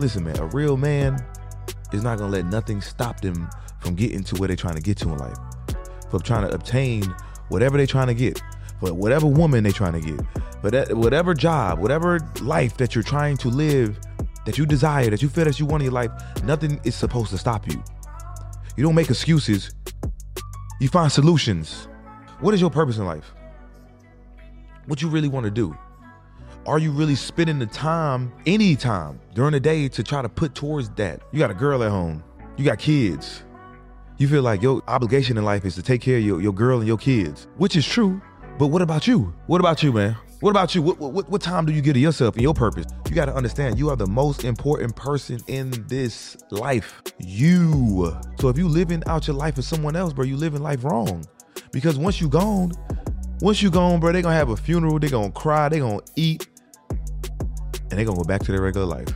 Listen, man, a real man is not gonna let nothing stop them from getting to where they're trying to get to in life, from trying to obtain whatever they're trying to get, for whatever woman they're trying to get, but whatever job, whatever life that you're trying to live, that you desire, that you feel that you want in your life, nothing is supposed to stop you. You don't make excuses. You find solutions. What is your purpose in life? What you really want to do? Are you really spending the time, any time during the day to try to put towards that? You got a girl at home, you got kids. You feel like your obligation in life is to take care of your, your girl and your kids, which is true. But what about you? What about you, man? What about you? What, what, what time do you give to yourself and your purpose? You got to understand you are the most important person in this life. You. So if you living out your life for someone else, bro, you living life wrong. Because once you gone, once you gone, bro, they gonna have a funeral, they gonna cry, they gonna eat, and they gonna go back to their regular life.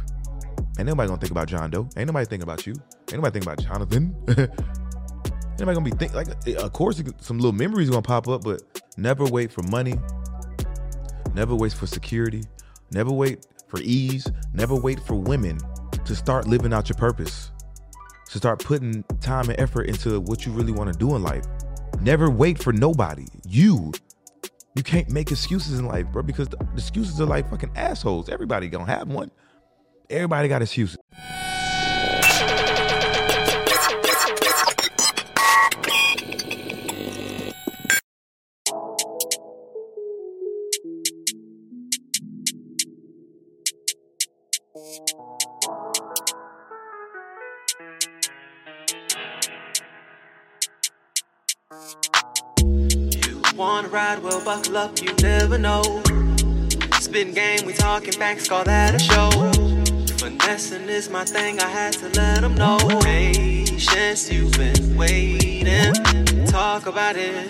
Ain't nobody gonna think about John Doe. Ain't nobody think about you. Ain't nobody think about Jonathan. Ain't nobody gonna be think like of course some little memories gonna pop up, but never wait for money. Never wait for security. Never wait for ease. Never wait for women to start living out your purpose. To start putting time and effort into what you really want to do in life. Never wait for nobody. You. You can't make excuses in life, bro, because the excuses are like fucking assholes. Everybody gonna have one. Everybody got excuses. Buckle up, you never know. Spin game, we talking facts, call that a show. Finessing is my thing, I had to let them know. Patience, you've been waiting. Talk about it.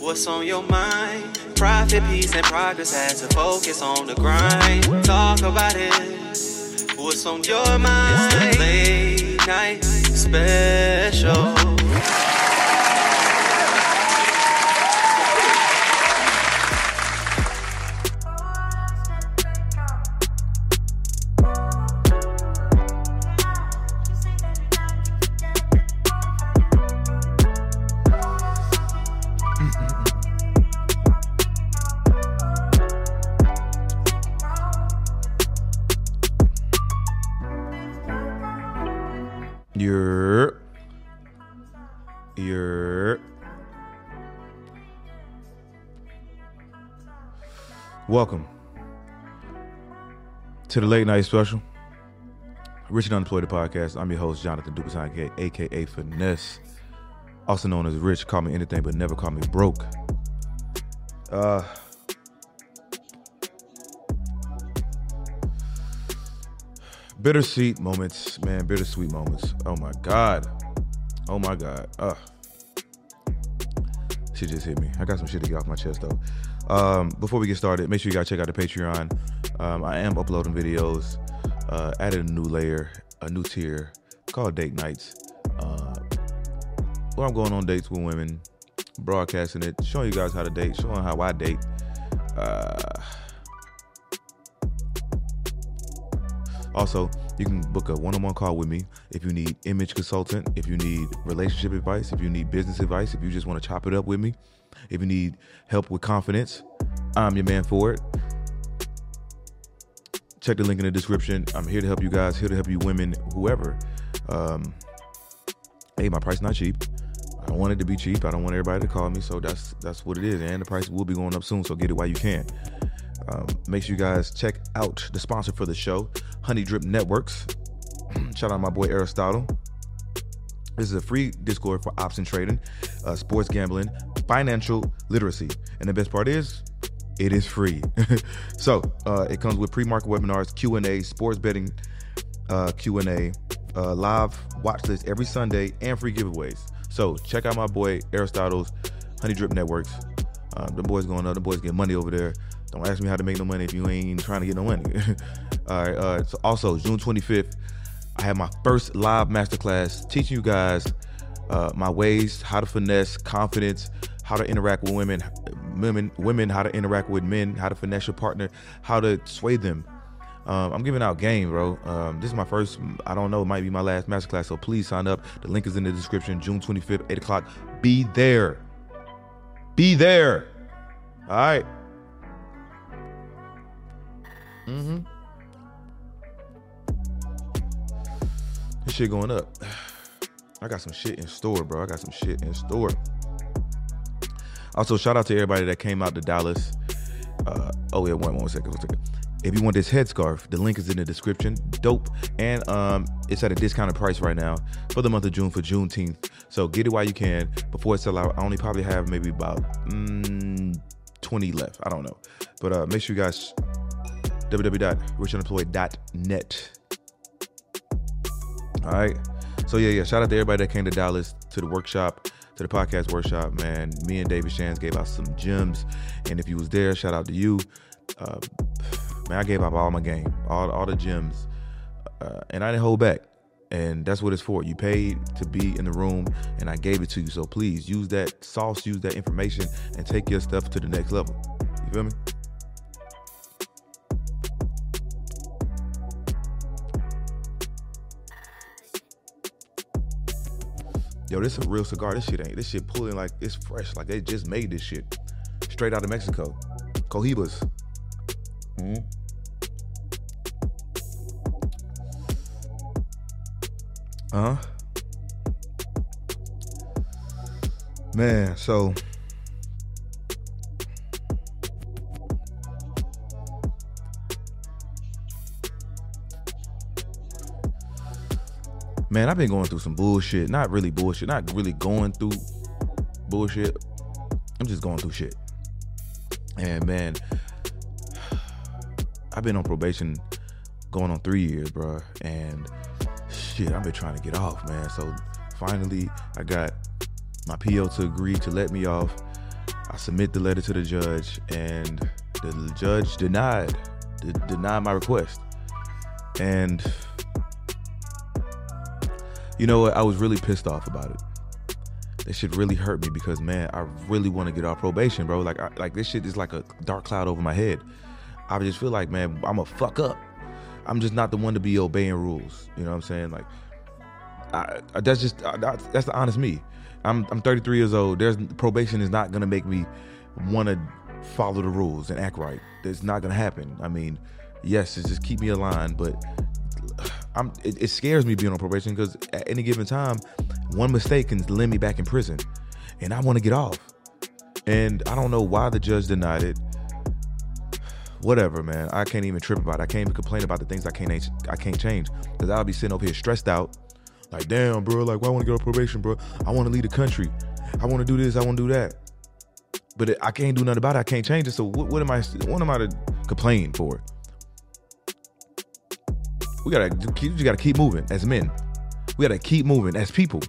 What's on your mind? Profit, peace, and progress had to focus on the grind. Talk about it. What's on your mind? It's the late night special. Welcome to the late night special. Rich and Unemployed podcast. I'm your host, Jonathan Dupasine, aka Finesse, also known as Rich. Call me anything, but never call me broke. Uh, bittersweet moments, man. Bittersweet moments. Oh my god. Oh my god. Uh. She just hit me. I got some shit to get off my chest though. Um, before we get started, make sure you guys check out the Patreon. Um, I am uploading videos. Uh, added a new layer, a new tier called Date Nights. Uh, where I'm going on dates with women, broadcasting it, showing you guys how to date, showing how I date. Uh, Also, you can book a one-on-one call with me if you need image consultant, if you need relationship advice, if you need business advice, if you just want to chop it up with me, if you need help with confidence, I'm your man for it. Check the link in the description. I'm here to help you guys, here to help you women, whoever. Um, hey, my price not cheap. I want it to be cheap. I don't want everybody to call me, so that's that's what it is. And the price will be going up soon, so get it while you can. Um, make sure you guys check out the sponsor for the show, Honey Drip Networks. Shout out my boy Aristotle. This is a free Discord for option trading, uh, sports gambling, financial literacy, and the best part is, it is free. so uh, it comes with pre-market webinars, Q and A, sports betting uh, Q and A, uh, live watch list every Sunday, and free giveaways. So check out my boy Aristotle's Honey Drip Networks. Uh, the boys going up. The boys get money over there. Don't ask me how to make no money if you ain't trying to get no money. All right. Uh, so also June 25th, I have my first live masterclass teaching you guys uh, my ways, how to finesse confidence, how to interact with women, women, women, how to interact with men, how to finesse your partner, how to sway them, Um, I'm giving out game, bro. Um, this is my first. I don't know. It might be my last masterclass. So please sign up. The link is in the description. June 25th, 8 o'clock. Be there. Be there. All right. Mm-hmm. Shit going up. I got some shit in store, bro. I got some shit in store. Also, shout out to everybody that came out to Dallas. Uh, oh yeah, one, one second, one second. If you want this headscarf, the link is in the description. Dope, and um, it's at a discounted price right now for the month of June for Juneteenth. So get it while you can before it sell out. I only probably have maybe about mm, 20 left. I don't know, but uh, make sure you guys www.richunemployed.net. All right. So yeah, yeah. Shout out to everybody that came to Dallas to the workshop, to the podcast workshop. Man, me and David Shands gave out some gems, and if you was there, shout out to you. Uh, man, I gave up all my game, all all the gems, uh, and I didn't hold back. And that's what it's for. You paid to be in the room, and I gave it to you. So please use that sauce, use that information, and take your stuff to the next level. You feel me? Yo, this is a real cigar. This shit ain't. This shit pulling like it's fresh. Like they just made this shit straight out of Mexico. Cohibas. Mm-hmm. Uh huh. Man, so man, I've been going through some bullshit. Not really bullshit. Not really going through bullshit. I'm just going through shit. And man, I've been on probation going on three years, bro. And shit, I've been trying to get off, man. So finally, I got my PO to agree to let me off. I submit the letter to the judge, and the judge denied denied my request. And you know what? I was really pissed off about it. This shit really hurt me because man, I really want to get off probation, bro. Like, I, like this shit is like a dark cloud over my head. I just feel like, man, I'm a fuck up. I'm just not the one to be obeying rules. You know what I'm saying? Like, I, I, that's just that's the honest me. I'm I'm 33 years old. There's probation is not gonna make me want to follow the rules and act right. It's not gonna happen. I mean, yes, it's just keep me aligned, but I'm it, it scares me being on probation because at any given time, one mistake can land me back in prison, and I want to get off. And I don't know why the judge denied it. Whatever, man. I can't even trip about it. I can't even complain about the things I can't I can't change because I'll be sitting over here stressed out, like damn, bro. Like, why I want to get on probation, bro? I want to leave the country. I want to do this. I want to do that. But I can't do nothing about it. I can't change it. So what, what am I? What am I to complain for? We gotta you just gotta keep moving as men. We gotta keep moving as people.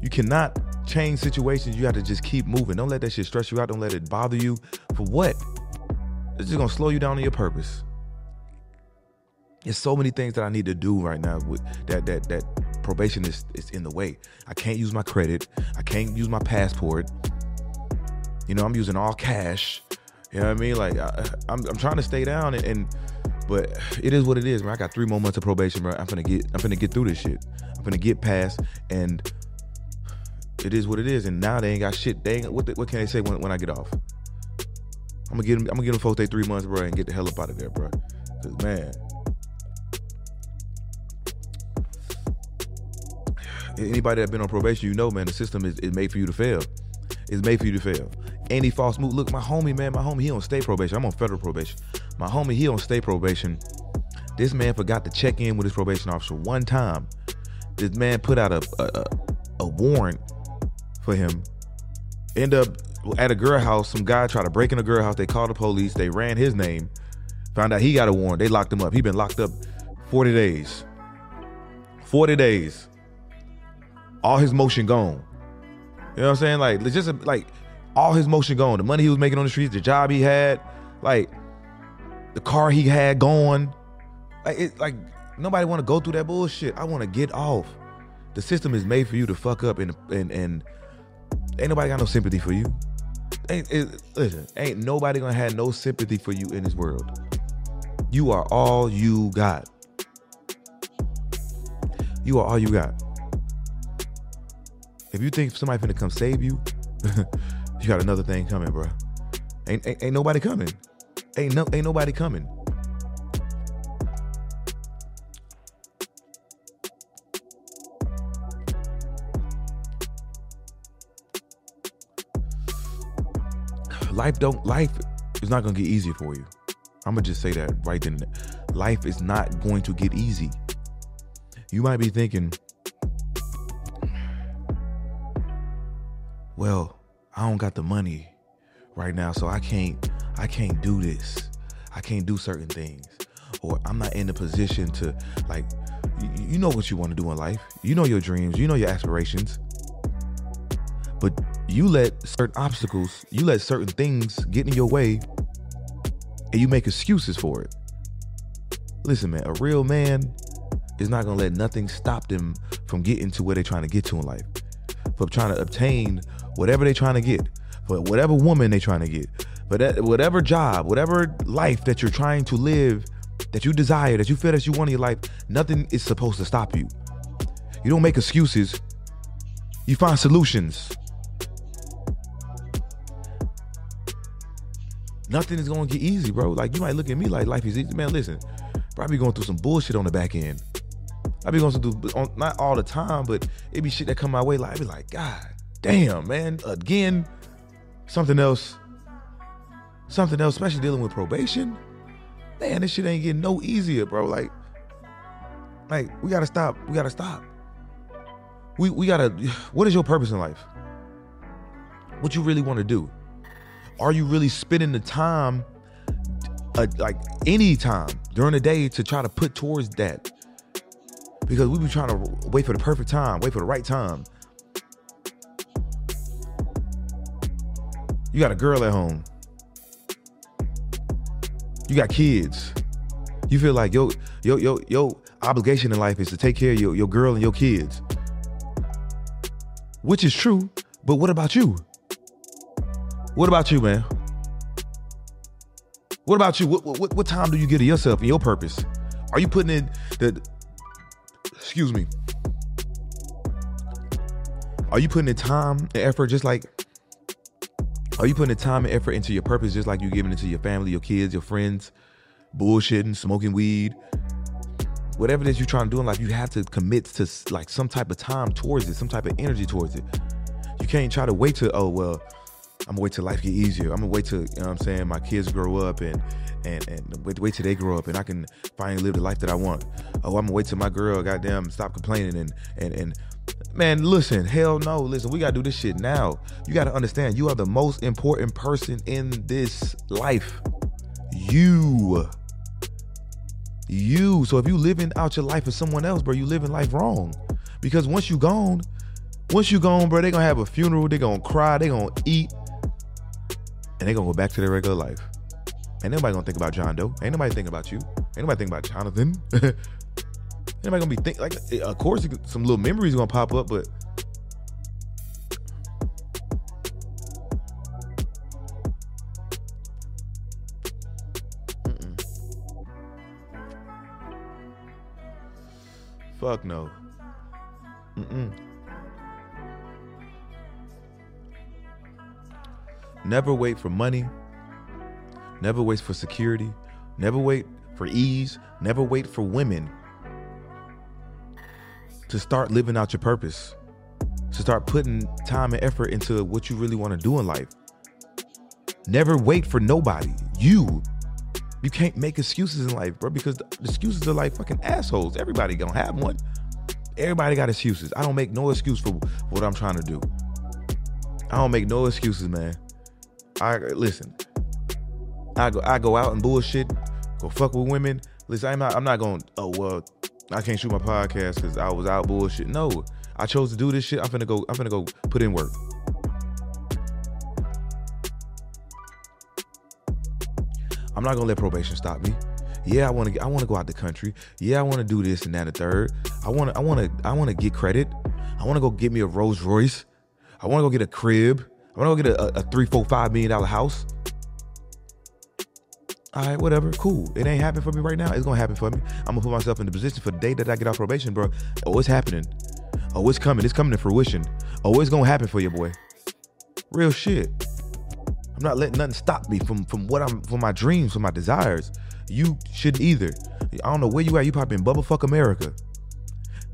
You cannot change situations. You have to just keep moving. Don't let that shit stress you out. Don't let it bother you. For what? It's just gonna slow you down in your purpose. There's so many things that I need to do right now with that that that probation is, is in the way. I can't use my credit. I can't use my passport. You know, I'm using all cash. You know what I mean? Like I, am I'm, I'm trying to stay down and, and but it is what it is, man. I got three more months of probation, bro. I'm gonna get I'm gonna get through this shit. I'm gonna get past and it is what it is. And now they ain't got shit. They ain't what the, what can they say when, when I get off? I'm gonna get them I'm gonna get them folks they three months, bro, and get the hell up out of there, bro. Cause man. Anybody that been on probation, you know, man, the system is, is made for you to fail. It's made for you to fail. Any false move. Look, my homie, man, my homie, he on state probation. I'm on federal probation. My homie, he on state probation. This man forgot to check in with his probation officer one time. This man put out a a, a warrant for him. End up at a girl house. Some guy tried to break in a girl house. They called the police. They ran his name. Found out he got a warrant. They locked him up. He been locked up 40 days. 40 days. All his motion gone. You know what I'm saying? Like just like all his motion gone. The money he was making on the streets, the job he had, like the car he had going. Like it like nobody want to go through that bullshit. I want to get off. The system is made for you to fuck up and and and ain't nobody got no sympathy for you. Ain't it, listen, ain't nobody gonna have no sympathy for you in this world. You are all you got. You are all you got. If you think somebody finna come save you, you got another thing coming, bro. Ain't, ain't, ain't nobody coming. Ain't no ain't nobody coming. Life don't life is not gonna get easier for you. I'm gonna just say that right then. Life is not going to get easy. You might be thinking, well, I don't got the money right now, so I can't I can't do this. I can't do certain things. Or I'm not in the position to like you, know what you want to do in life. You know your dreams, you know your aspirations. But you let certain obstacles, you let certain things get in your way and you make excuses for it. Listen, man, a real man is not gonna let nothing stop them from getting to where they're trying to get to in life, from trying to obtain whatever they're trying to get, for whatever woman they're trying to get, but whatever job, whatever life that you're trying to live, that you desire, that you feel that you want in your life, nothing is supposed to stop you. You don't make excuses. You find solutions. Nothing is gonna get easy, bro. Like you might look at me like life is easy. Man, listen, be going through some bullshit on the back end. I be going through on, not all the time, but it be shit that come my way. Like I be like, God damn, man, again, something else, something else, especially dealing with probation. Man, this shit ain't getting no easier, bro. Like, like we gotta stop. We gotta stop. We we gotta. What is your purpose in life? What you really want to do? Are you really spending the time, uh, like any time during the day, to try to put towards that? Because we be trying to wait for the perfect time, wait for the right time. You got a girl at home. You got kids. You feel like yo, yo, yo, yo obligation in life is to take care of your, your girl and your kids. Which is true, but what about you? What about you, man? What about you? What, what, what time do you give to yourself and your purpose? Are you putting in the, excuse me, are you putting in time and effort just like, are you putting the time and effort into your purpose just like you're giving it to your family, your kids, your friends, bullshitting, smoking weed, whatever it is you're trying to do in life, you have to commit to like some type of time towards it, some type of energy towards it. You can't try to wait to, oh, well, I'm gonna wait till life get easier. I'm gonna wait till you know what I'm saying my kids grow up and and and wait wait till they grow up and I can finally live the life that I want. Oh, I'm gonna wait till my girl goddamn stop complaining and and and man, listen, hell no, listen, we gotta do this shit now. You gotta understand, you are the most important person in this life. You. You. So if you living out your life for someone else, bro, you living life wrong. Because once you gone, once you gone, bro, they gonna have a funeral, they gonna cry, they gonna eat, and they gonna go back to their regular life. Ain't nobody gonna think about John Doe. Ain't nobody think about you. Ain't nobody think about Jonathan. ain't nobody gonna be think like. Eh, of course, some little memories gonna pop up, but Fuck no. Mm-mm. Never wait for money. Never wait for security. Never wait for ease. Never wait for women to start living out your purpose, to start putting time and effort into what you really want to do in life. Never wait for nobody. You. You can't make excuses in life, bro, because the excuses are like fucking assholes. Everybody gonna have one. Everybody got excuses. I don't make no excuse for what I'm trying to do. I don't make no excuses, man. I listen. I go I go out and bullshit, go fuck with women. Listen, I'm not I'm not going. Oh well, I can't shoot my podcast because I was out bullshit. No, I chose to do this shit. I'm finna go. I'm finna go put in work. I'm not gonna let probation stop me. Yeah, I want to. I want to go out the country. Yeah, I want to do this and that and third. I want to. I want to. I want to get credit. I want to go get me a Rolls Royce. I want to go get a crib. I want to go get a, a three, four, five million dollar house. All right, whatever, cool. It ain't happening for me right now. It's gonna happen for me. I'm gonna put myself in the position for the day that I get off probation, bro. Oh, it's happening. Oh, it's coming. It's coming to fruition. Oh, it's gonna happen for you, boy. Real shit. I'm not letting nothing stop me from from what I'm from my dreams, from my desires. You shouldn't either. I don't know where you at. You probably in bubblefuck America.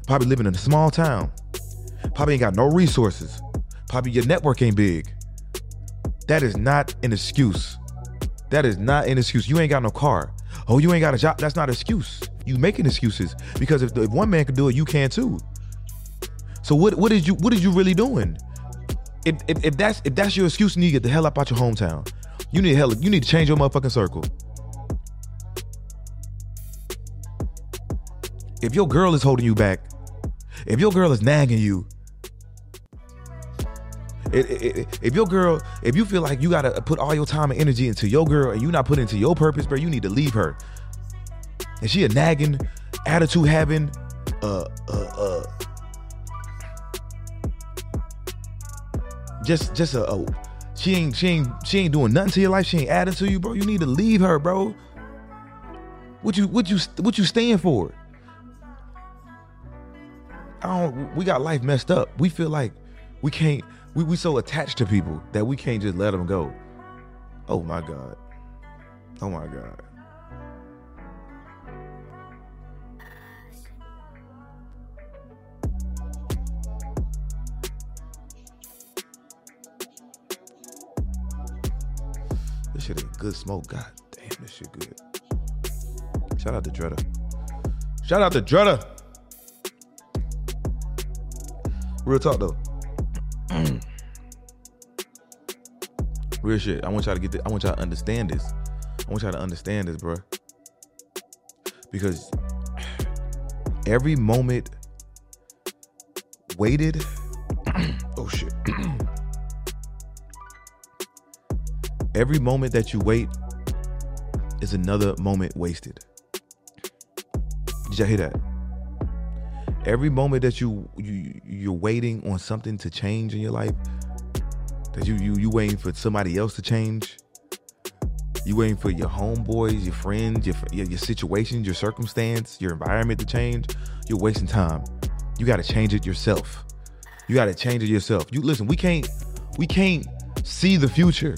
Probably living in a small town. Probably ain't got no resources. Probably your network ain't big. That is not an excuse. That is not an excuse. You ain't got no car. Oh, you ain't got a job. That's not an excuse. You making excuses because if, if one man can do it, you can too. So what what is you what is you really doing? If, if, if that's if that's your excuse, you need to get the hell up out your hometown. You need hell. You need to change your motherfucking circle. If your girl is holding you back, if your girl is nagging you, if your girl, if you feel like you gotta put all your time and energy into your girl and you not put into your purpose, bro, you need to leave her. And she a nagging, attitude having, uh, uh, uh, just, just a, a, she ain't, she ain't, she ain't doing nothing to your life. She ain't adding to you, bro. You need to leave her, bro. What you, what you, what you stand for? I don't. We got life messed up. We feel like we can't we we so attached to people that we can't just let them go. Oh my God. Oh my God. This shit ain't good smoke. God damn, this shit good. Shout out to Dretta. Shout out to Dretta. Real talk though. Mm. Real shit. I want y'all to get this. I want y'all to understand this. I want y'all to understand this, bro. Because every moment waited. oh shit. every moment that you wait is another moment wasted. Did y'all hear that? Every moment that you you you're waiting on something to change in your life that you you you waiting for somebody else to change. You waiting for your homeboys, your friends, your your, your situations, your circumstance, your environment to change. You're wasting time. You got to change it yourself. You got to change it yourself. You listen. We can't we can't see the future.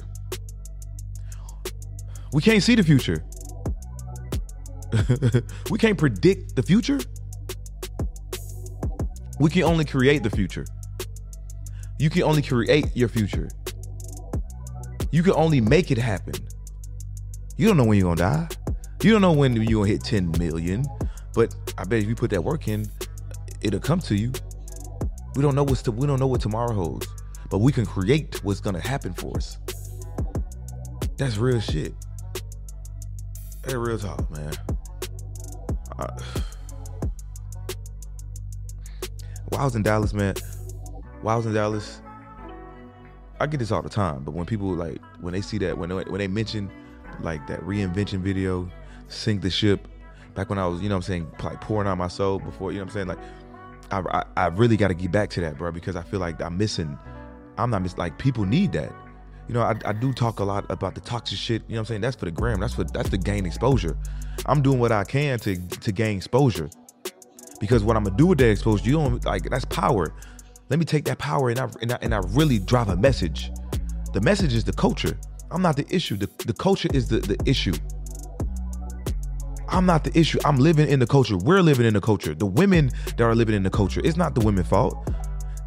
We can't see the future. we can't predict the future. We can only create the future. You can only create your future. You can only make it happen. You don't know when you're gonna die. You don't know when you're gonna hit 10 million. But I bet if you put that work in, it'll come to you. We don't know what's to, we don't know what tomorrow holds, but we can create what's gonna happen for us. That's real shit. Hey, real talk, man. I, while I was in Dallas, man, while I was in Dallas, I get this all the time. But when people like when they see that when they, when they mention like that reinvention video, sink the ship, back when I was you know what I'm saying like pouring out my soul before you know what I'm saying like I I, I really got to get back to that, bro, because I feel like I'm missing. I'm not missing. Like people need that. You know, I, I do talk a lot about the toxic shit. You know what I'm saying? That's for the gram. That's for that's to gain exposure. I'm doing what I can to to gain exposure. Because what I'm gonna do with that exposure, you don't like that's power. Let me take that power and I, and I, and I really drive a message. The message is the culture. I'm not the issue. The, the culture is the, the issue. I'm not the issue. I'm living in the culture. We're living in the culture. The women that are living in the culture, it's not the women's fault.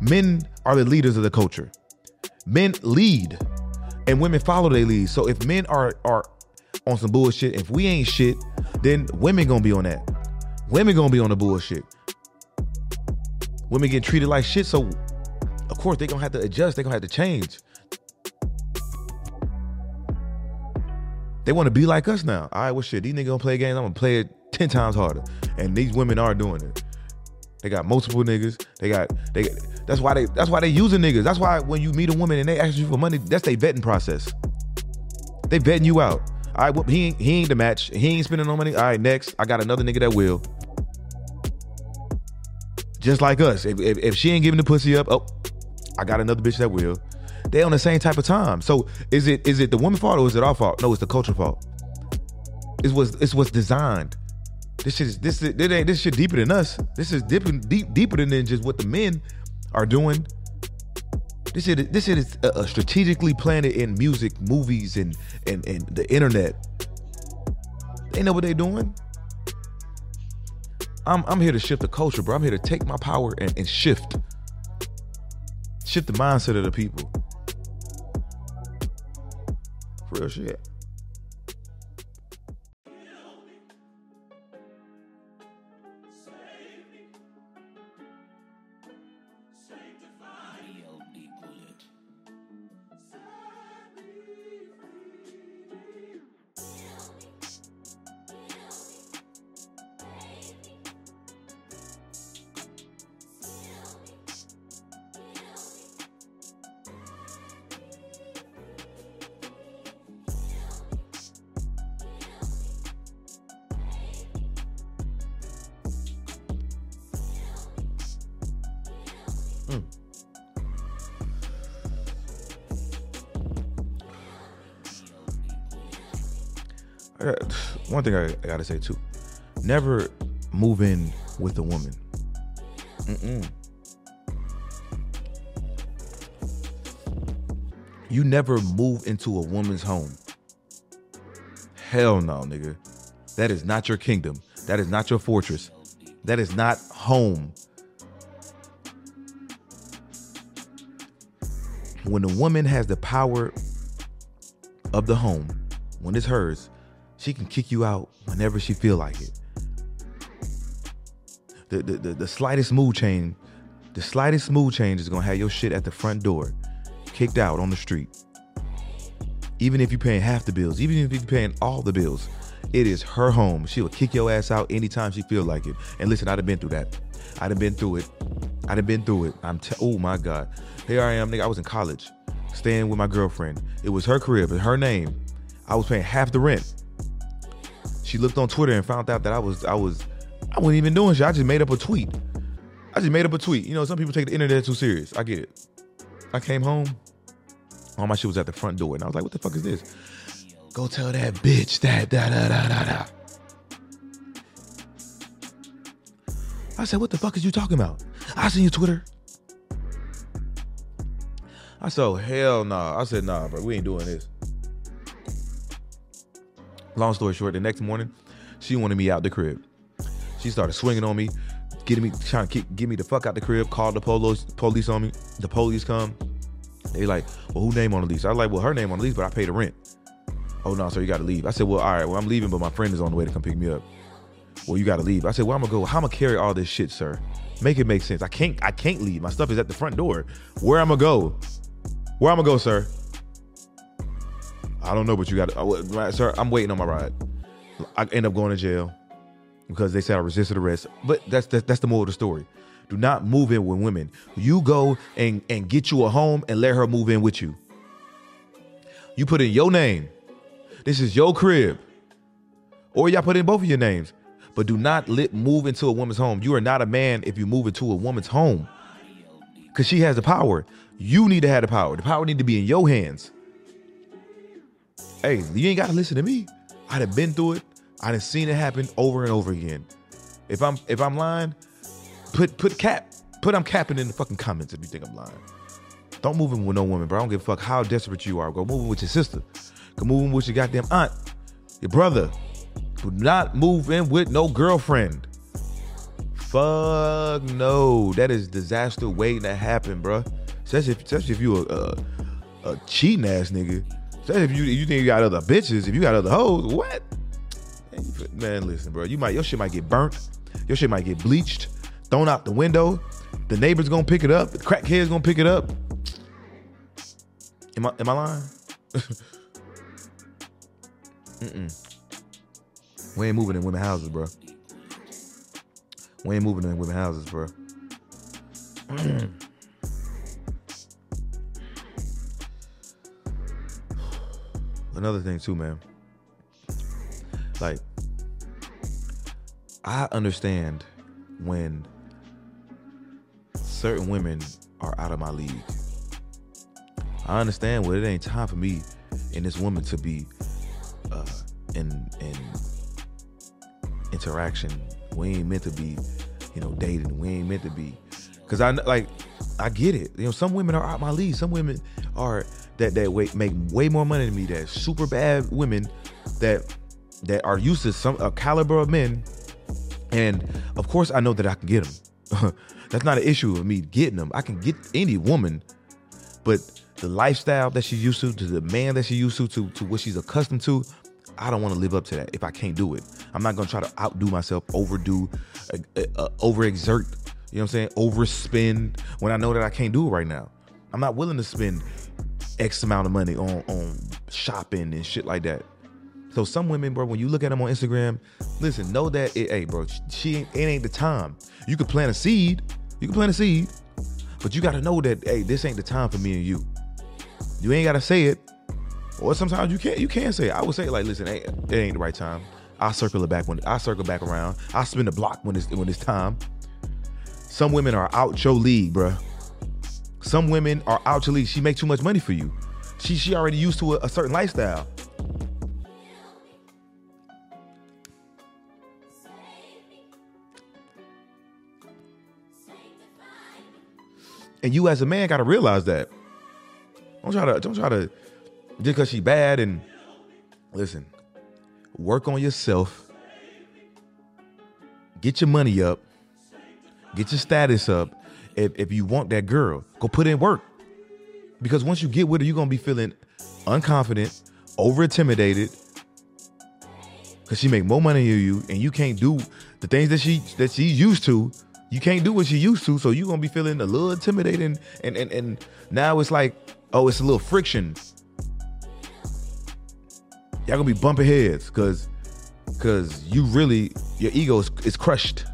Men are the leaders of the culture. Men lead and women follow their lead. So if men are are on some bullshit, if we ain't shit, then women gonna be on that. Women gonna be on the bullshit women getting treated like shit. So of course they gonna have to adjust. They gonna have to change. They want to be like us now. All right, well shit, these niggas gonna play games. I'm gonna play it ten times harder. And these women are doing it. They got multiple niggas. They got they. That's why they. That's why they using niggas. That's why when you meet a woman and they ask you for money, that's their vetting process. They vetting you out. All right, well, he ain't, he ain't the match. He ain't spending no money. All right, next, I got another nigga that will just like us. If, if, if she ain't giving the pussy up, oh, I got another bitch that will. They on the same type of time. So is it is it the woman fault or is it our fault? No, it's the culture fault. It's what's it's what's designed. This shit is this is, this ain't this shit deeper than us. This is deeper deep deeper than just what the men are doing. This shit this shit is uh, strategically planned in music, movies, and and and the internet. They know what they're doing. I'm I'm here to shift the culture, bro. I'm here to take my power and, and shift. Shift the mindset of the people. Real shit. Thing I, I, gotta say too: never move in with a woman. Mm-mm. You never move into a woman's home. Hell no, nigga. That is not your kingdom. That is not your fortress. That is not home. When a woman has the power of the home, when it's hers, she can kick you out whenever she feel like it. The, the, the, the slightest mood change, the slightest mood change is gonna have your shit at the front door, kicked out on the street. Even if you're paying half the bills, even if you're paying all the bills, it is her home. She will kick your ass out anytime she feel like it. And listen, I'd have been through that. I'd have been through it. I'd have been through it. I'm t- oh my god. Here I am, nigga. I was in college, staying with my girlfriend. It was her crib, her name. I was paying half the rent she looked on Twitter and found out that I was I was I wasn't even doing shit. I just made up a tweet. I just made up a tweet. You know, some people take the internet too serious. I get it. I came home, all my shit was at the front door, and I was like, "What the fuck is this?" Go tell that bitch that da da da da da. I said, "What the fuck is you talking about?" I seen your Twitter. I said, oh, "Hell no!" Nah. I said, "Nah, bro, we ain't doing this." Long story short, the next morning, she wanted me out the crib. She started swinging on me, getting me, trying to get, get me the fuck out the crib. Called the police, police on me. The police come. They like, well, who name on the lease? I was like, well, her name on the lease, but I pay the rent. Oh no, so you got to leave. I said, well, all right, well, I'm leaving, but my friend is on the way to come pick me up. Well, you got to leave. I said, well, I'm gonna go. How I'm gonna carry all this shit, sir? Make it make sense. I can't. I can't leave. My stuff is at the front door. Where I'm gonna go? Where I'm gonna go, sir? I don't know, but you got sir. I'm waiting on my ride. I end up going to jail because they said I resisted arrest. But that's that's, that's the moral of the story. Do not move in with women. You go and and get you a home and let her move in with you. You put in your name. This is your crib. Or y'all put in both of your names. But do not let move into a woman's home. You are not a man if you move into a woman's home. Cause she has the power. You need to have the power. The power need to be in your hands. Hey, you ain't gotta listen to me. I'd have been through it. I'd have seen it happen over and over again. If I'm if I'm lying, put put cap put I'm capping in the fucking comments if you think I'm lying. Don't move in with no woman, bro. I don't give a fuck how desperate you are. Go move in with your sister. Go move in with your goddamn aunt, your brother. Do not move in with no girlfriend. Fuck no. That is disaster waiting to happen, bro. Especially if, especially if you a, a, a cheating ass nigga. If you you think you got other bitches, if you got other hoes, what? Man, listen, bro. You might your shit might get burnt. Your shit might get bleached, thrown out the window. The neighbor's gonna pick it up. The crackhead's gonna pick it up. Am I am I lying? Mm-mm. We ain't moving in women houses, bro. We ain't moving in women houses, bro. another thing too, man. Like, I understand when certain women are out of my league. I understand well, it ain't time for me and this woman to be uh, in in interaction. We ain't meant to be, you know, dating. We ain't meant to be. Cause I like, I get it. You know, some women are out my league. Some women are that that way, make way more money than me. That super bad women that that are used to some a caliber of men. And of course, I know that I can get them. That's not an issue of me getting them. I can get any woman, but the lifestyle that she's used to, to the man that she's used to, to, to what she's accustomed to, I don't want to live up to that if I can't do it. I'm not gonna try to outdo myself, overdo, uh, uh, overexert. You know what I'm saying? Overspend when I know that I can't do it right now. I'm not willing to spend X amount of money on on shopping and shit like that. So some women, bro, when you look at them on Instagram, listen, know that it, hey, bro, she ain't, it ain't the time. You could plant a seed, you can plant a seed, but you got to know that hey, this ain't the time for me and you. You ain't got to say it, or sometimes you can't. You can say it. I would say like, listen, hey, it ain't the right time. I circle it back when I circle back around. I spin the block when it's when it's time. Some women are out your league, bruh. Some women are out your league. She make too much money for you. She she already used to a, a certain lifestyle. And you as a man gotta realize that. Don't try to don't try to just because she bad and listen, work on yourself. Get your money up. Get your status up. If, if you want that girl, go put in work. Because once you get with her, you're gonna be feeling unconfident, over intimidated. Cause she make more money than you, and you can't do the things that she that she's used to. You can't do what she used to, so you're gonna be feeling a little intimidating. And and and now it's like, oh, it's a little friction. Y'all gonna be bumping heads, cause cause you really your ego is, is crushed.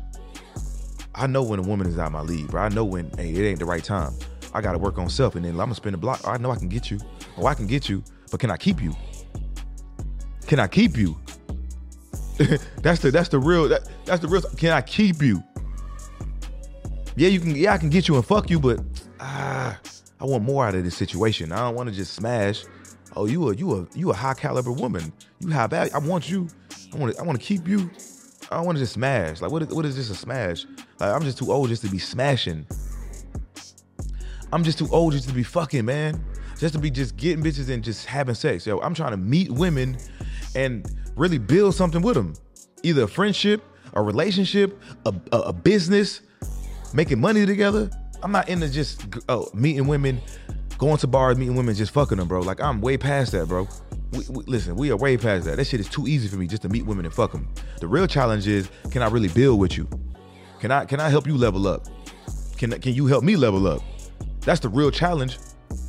I know when a woman is out my league, bro. I know when hey, it ain't the right time. I gotta work on self, and then I'm gonna spend a block. I know I can get you. Oh, I can get you, but can I keep you? Can I keep you? that's the that's the real that, that's the real. Can I keep you? Yeah, you can. Yeah, I can get you and fuck you, but ah, I want more out of this situation. I don't want to just smash. Oh, you a you a you a high caliber woman. You high value. I want you. I want to I want to keep you. I don't want to just smash. Like what is, what is this a smash? Like I'm just too old just to be smashing. I'm just too old just to be fucking, man. Just to be just getting bitches and just having sex. Yo, I'm trying to meet women and really build something with them. Either a friendship, a relationship, a, a, a business, making money together. I'm not into just oh, meeting women, going to bars, meeting women, just fucking them, bro. Like I'm way past that, bro. We, we, listen, we are way past that. That shit is too easy for me just to meet women and fuck them. The real challenge is, can I really build with you? Can I can I help you level up? Can can you help me level up? That's the real challenge.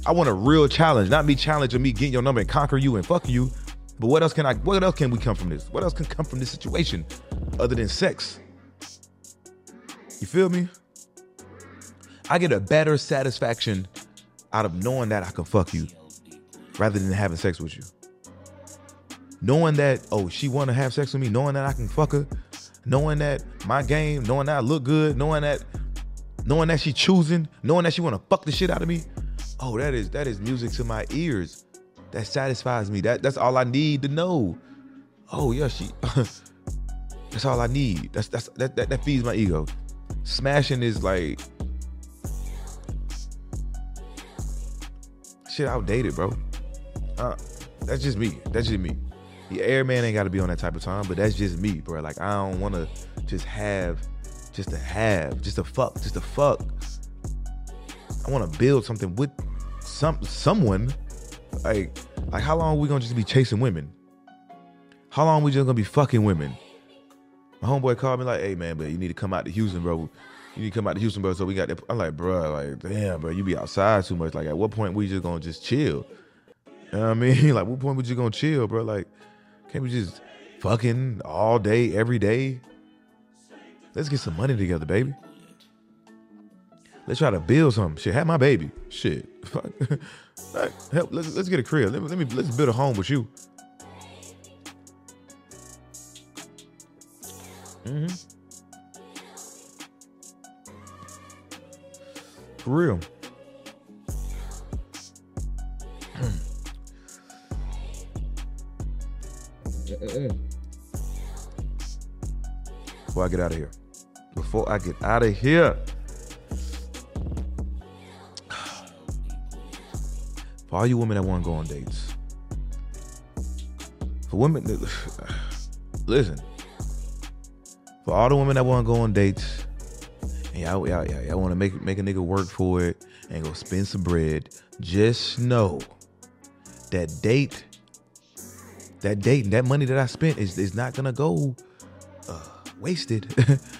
I want a real challenge, not me challenging me getting your number and conquer you and fuck you. But what else can I? What else can we come from this? What else can come from this situation other than sex? You feel me? I get a better satisfaction out of knowing that I can fuck you rather than having sex with you. Knowing that, oh, she wanna have sex with me, knowing that I can fuck her, knowing that my game, knowing that I look good, knowing that, knowing that she choosing, knowing that she wanna fuck the shit out of me. Oh, that is that is music to my ears. That satisfies me. That that's all I need to know. Oh yeah, she that's all I need. That's that's that, that that feeds my ego. Smashing is like shit outdated, bro. Uh, that's just me. That's just me. The airman ain't got to be on that type of time, but that's just me, bro. Like I don't want to just have, just to have, just to fuck, just to fuck. I want to build something with some someone. Like, like how long we gonna just be chasing women? How long we just gonna be fucking women? My homeboy called me like, "Hey man, but you need to come out to Houston, bro. You need to come out to Houston, bro." So we got that. I'm like, bro, like, damn, bro, you be outside too much. Like, at what point we just gonna just chill? You know what I mean? Like, what point we just gonna chill, bro? Like, can't we just fucking all day, every day? Let's get some money together, baby. Let's try to build something. Shit, have my baby. Shit. Like, help, let's, let's get a crib. Let me, let me let's build a home with you. Mm-hmm. For real. Before I get out of here. Before I get out of here. For all you women that want to go on dates. For women, listen. For all the women that want to go on dates, and y'all, y'all, y'all, y'all want to make make a nigga work for it and go spend some bread, just know that date, that date, and that money that I spent is, is not gonna go uh, wasted.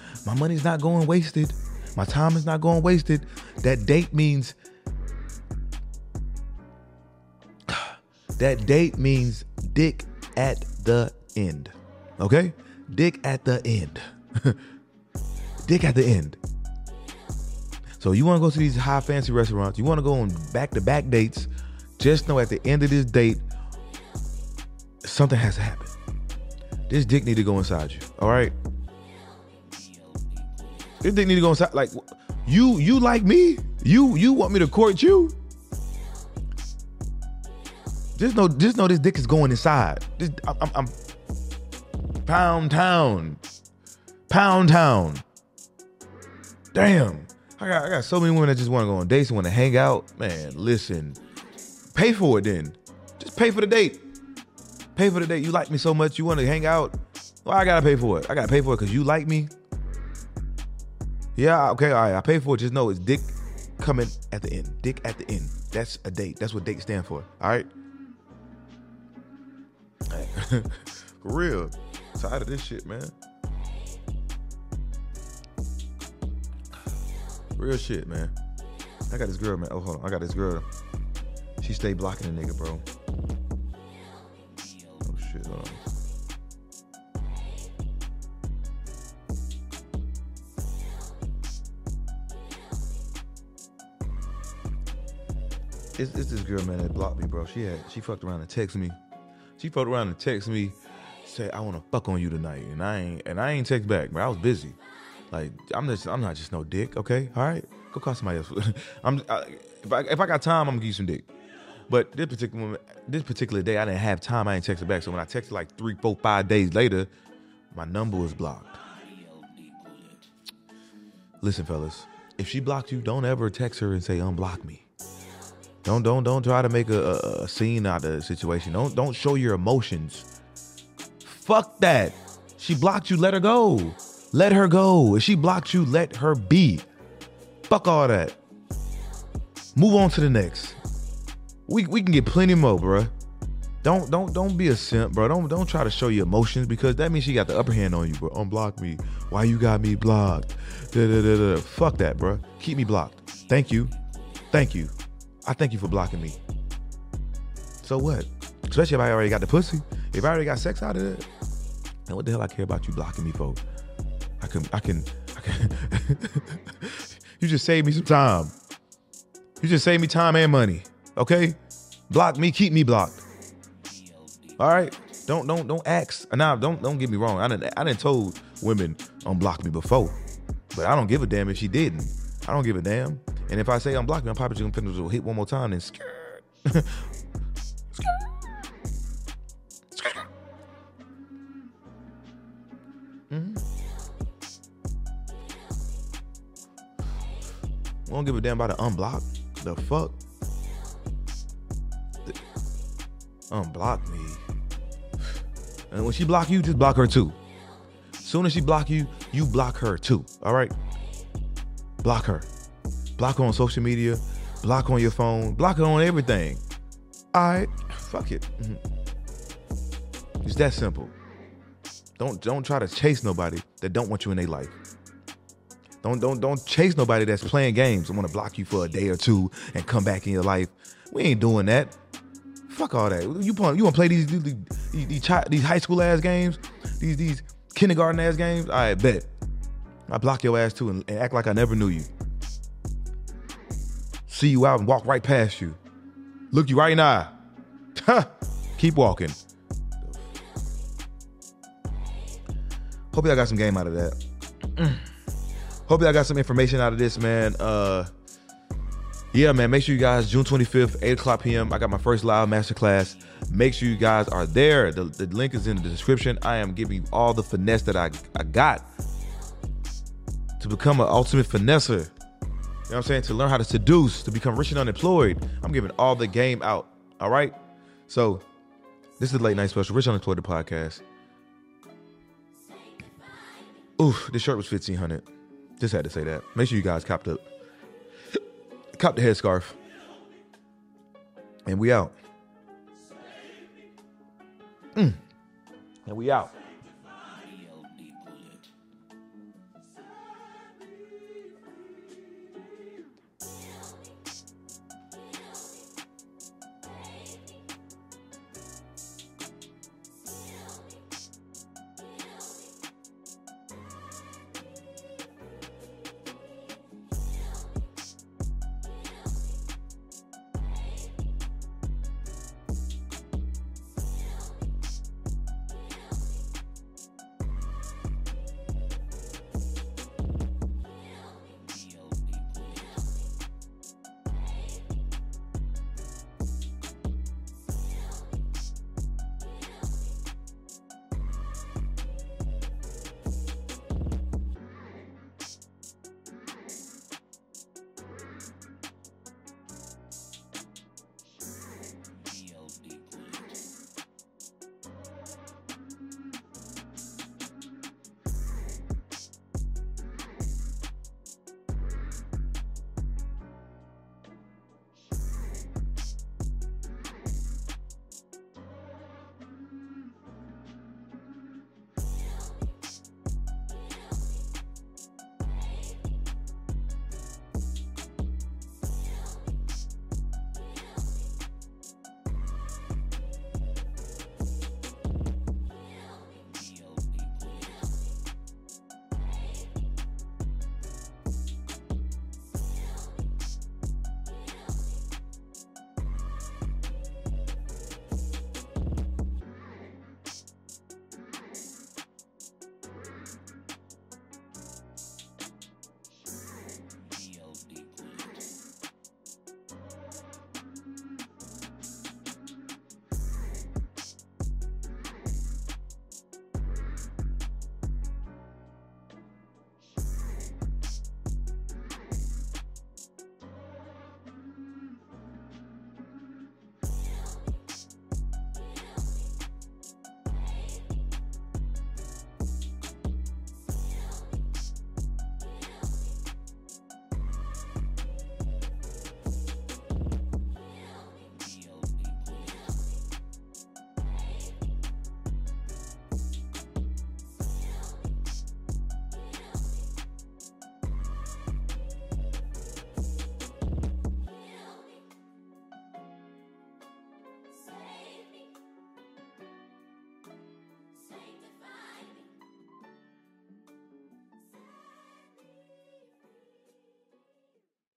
My money's not going wasted. My time is not going wasted. That date means that date means dick at the end. Okay? Dick at the end. dick at the end. So you want to go to these high fancy restaurants, you want to go on back to back dates, just know at the end of this date, something has to happen. This dick need to go inside you. All right. This dick need to go inside. Like you, you like me. You, you want me to court you. Just know, just know this dick is going inside. This, I'm, I'm, I'm pound town, pound town. Damn. I got I got so many women that just want to go on dates and want to hang out. Man, listen, pay for it then. Just pay for the date. Pay for the date. You like me so much, you want to hang out. Well, I gotta pay for it. I gotta pay for it because you like me. Yeah, okay, all right. I pay for it. Just know it's dick coming at the end. Dick at the end. That's a date. That's what date stand for. All right. for real. Tired of this shit, man. Real shit, man. I got this girl, man. Oh, hold on. I got this girl. She stay blocking the nigga, bro. Shit. Hold on. It's, it's this girl, man, that blocked me, bro. She had she fucked around and texted me. She fucked around and texted me, say, I wanna fuck on you tonight. And I ain't and I ain't text back, bro. I was busy. Like I'm just I'm not just no dick, okay? All right, go call somebody else. I'm I, if I if I got time, I'm gonna give you some dick. But this particular this particular day, I didn't have time. I didn't text texted back. So when I texted like three, four, five days later, my number was blocked. Listen, fellas, if she blocked you, don't ever text her and say unblock me. Don't don't don't try to make a, a, a scene out of the situation. Don't don't show your emotions. Fuck that. She blocked you. Let her go. Let her go. If she blocked you, let her be. Fuck all that. Move on to the next. We we can get plenty more, bruh. Don't don't don't be a simp, bro. Don't don't try to show your emotions because that means she got the upper hand on you, bro. Unblock me. Why you got me blocked? Da, da, da, da. Fuck that, bro. Keep me blocked. Thank you. Thank you. I thank you for blocking me. So what? Especially if I already got the pussy. If I already got sex out of it, then what the hell I care about you blocking me for? I can I can I can You just save me some time. You just save me time and money. Okay? Block me, keep me blocked. All right? Don't don't don't ask. Now don't don't get me wrong. I didn't I didn't told women unblock me before. But I don't give a damn if she didn't. I don't give a damn. And if I say unblock me, I'm probably just gonna finish hit one more time and skirt. mm-hmm. Won't give a damn about the unblock. The fuck? Unblock me. And when she block you, just block her too. Soon as she block you, you block her too. All right? Block her. Block her on social media. Block on your phone. Block her on everything. All right? Fuck it. Mhm. It's that simple. Don't don't try to chase nobody that don't want you in their life. Don't don't don't chase nobody that's playing games and want to block you for a day or two and come back in your life. We ain't doing that. Fuck all that. You want you want to play these these, these, these, high school ass games, these these kindergarten ass games? I bet. I block your ass too and, and act like I never knew you. See you out and walk right past you. Look you right in the eye. Keep walking. Hope y'all got some game out of that. Hope y'all got some information out of this, man. Uh yeah, man. Make sure you guys, June 25th, 8 o'clock p.m. I got my first live masterclass. Make sure you guys are there. The, the link is in the description. I am giving you all the finesse that I, I got to become an ultimate finesser. You know what I'm saying? To learn how to seduce, to become rich and unemployed. I'm giving all the game out. All right. So this is the late night special, Rich Unemployed podcast. Oof, this shirt was 1500 Just had to say that. Make sure you guys copped up. Cop the headscarf. And we out. Mm. And we out.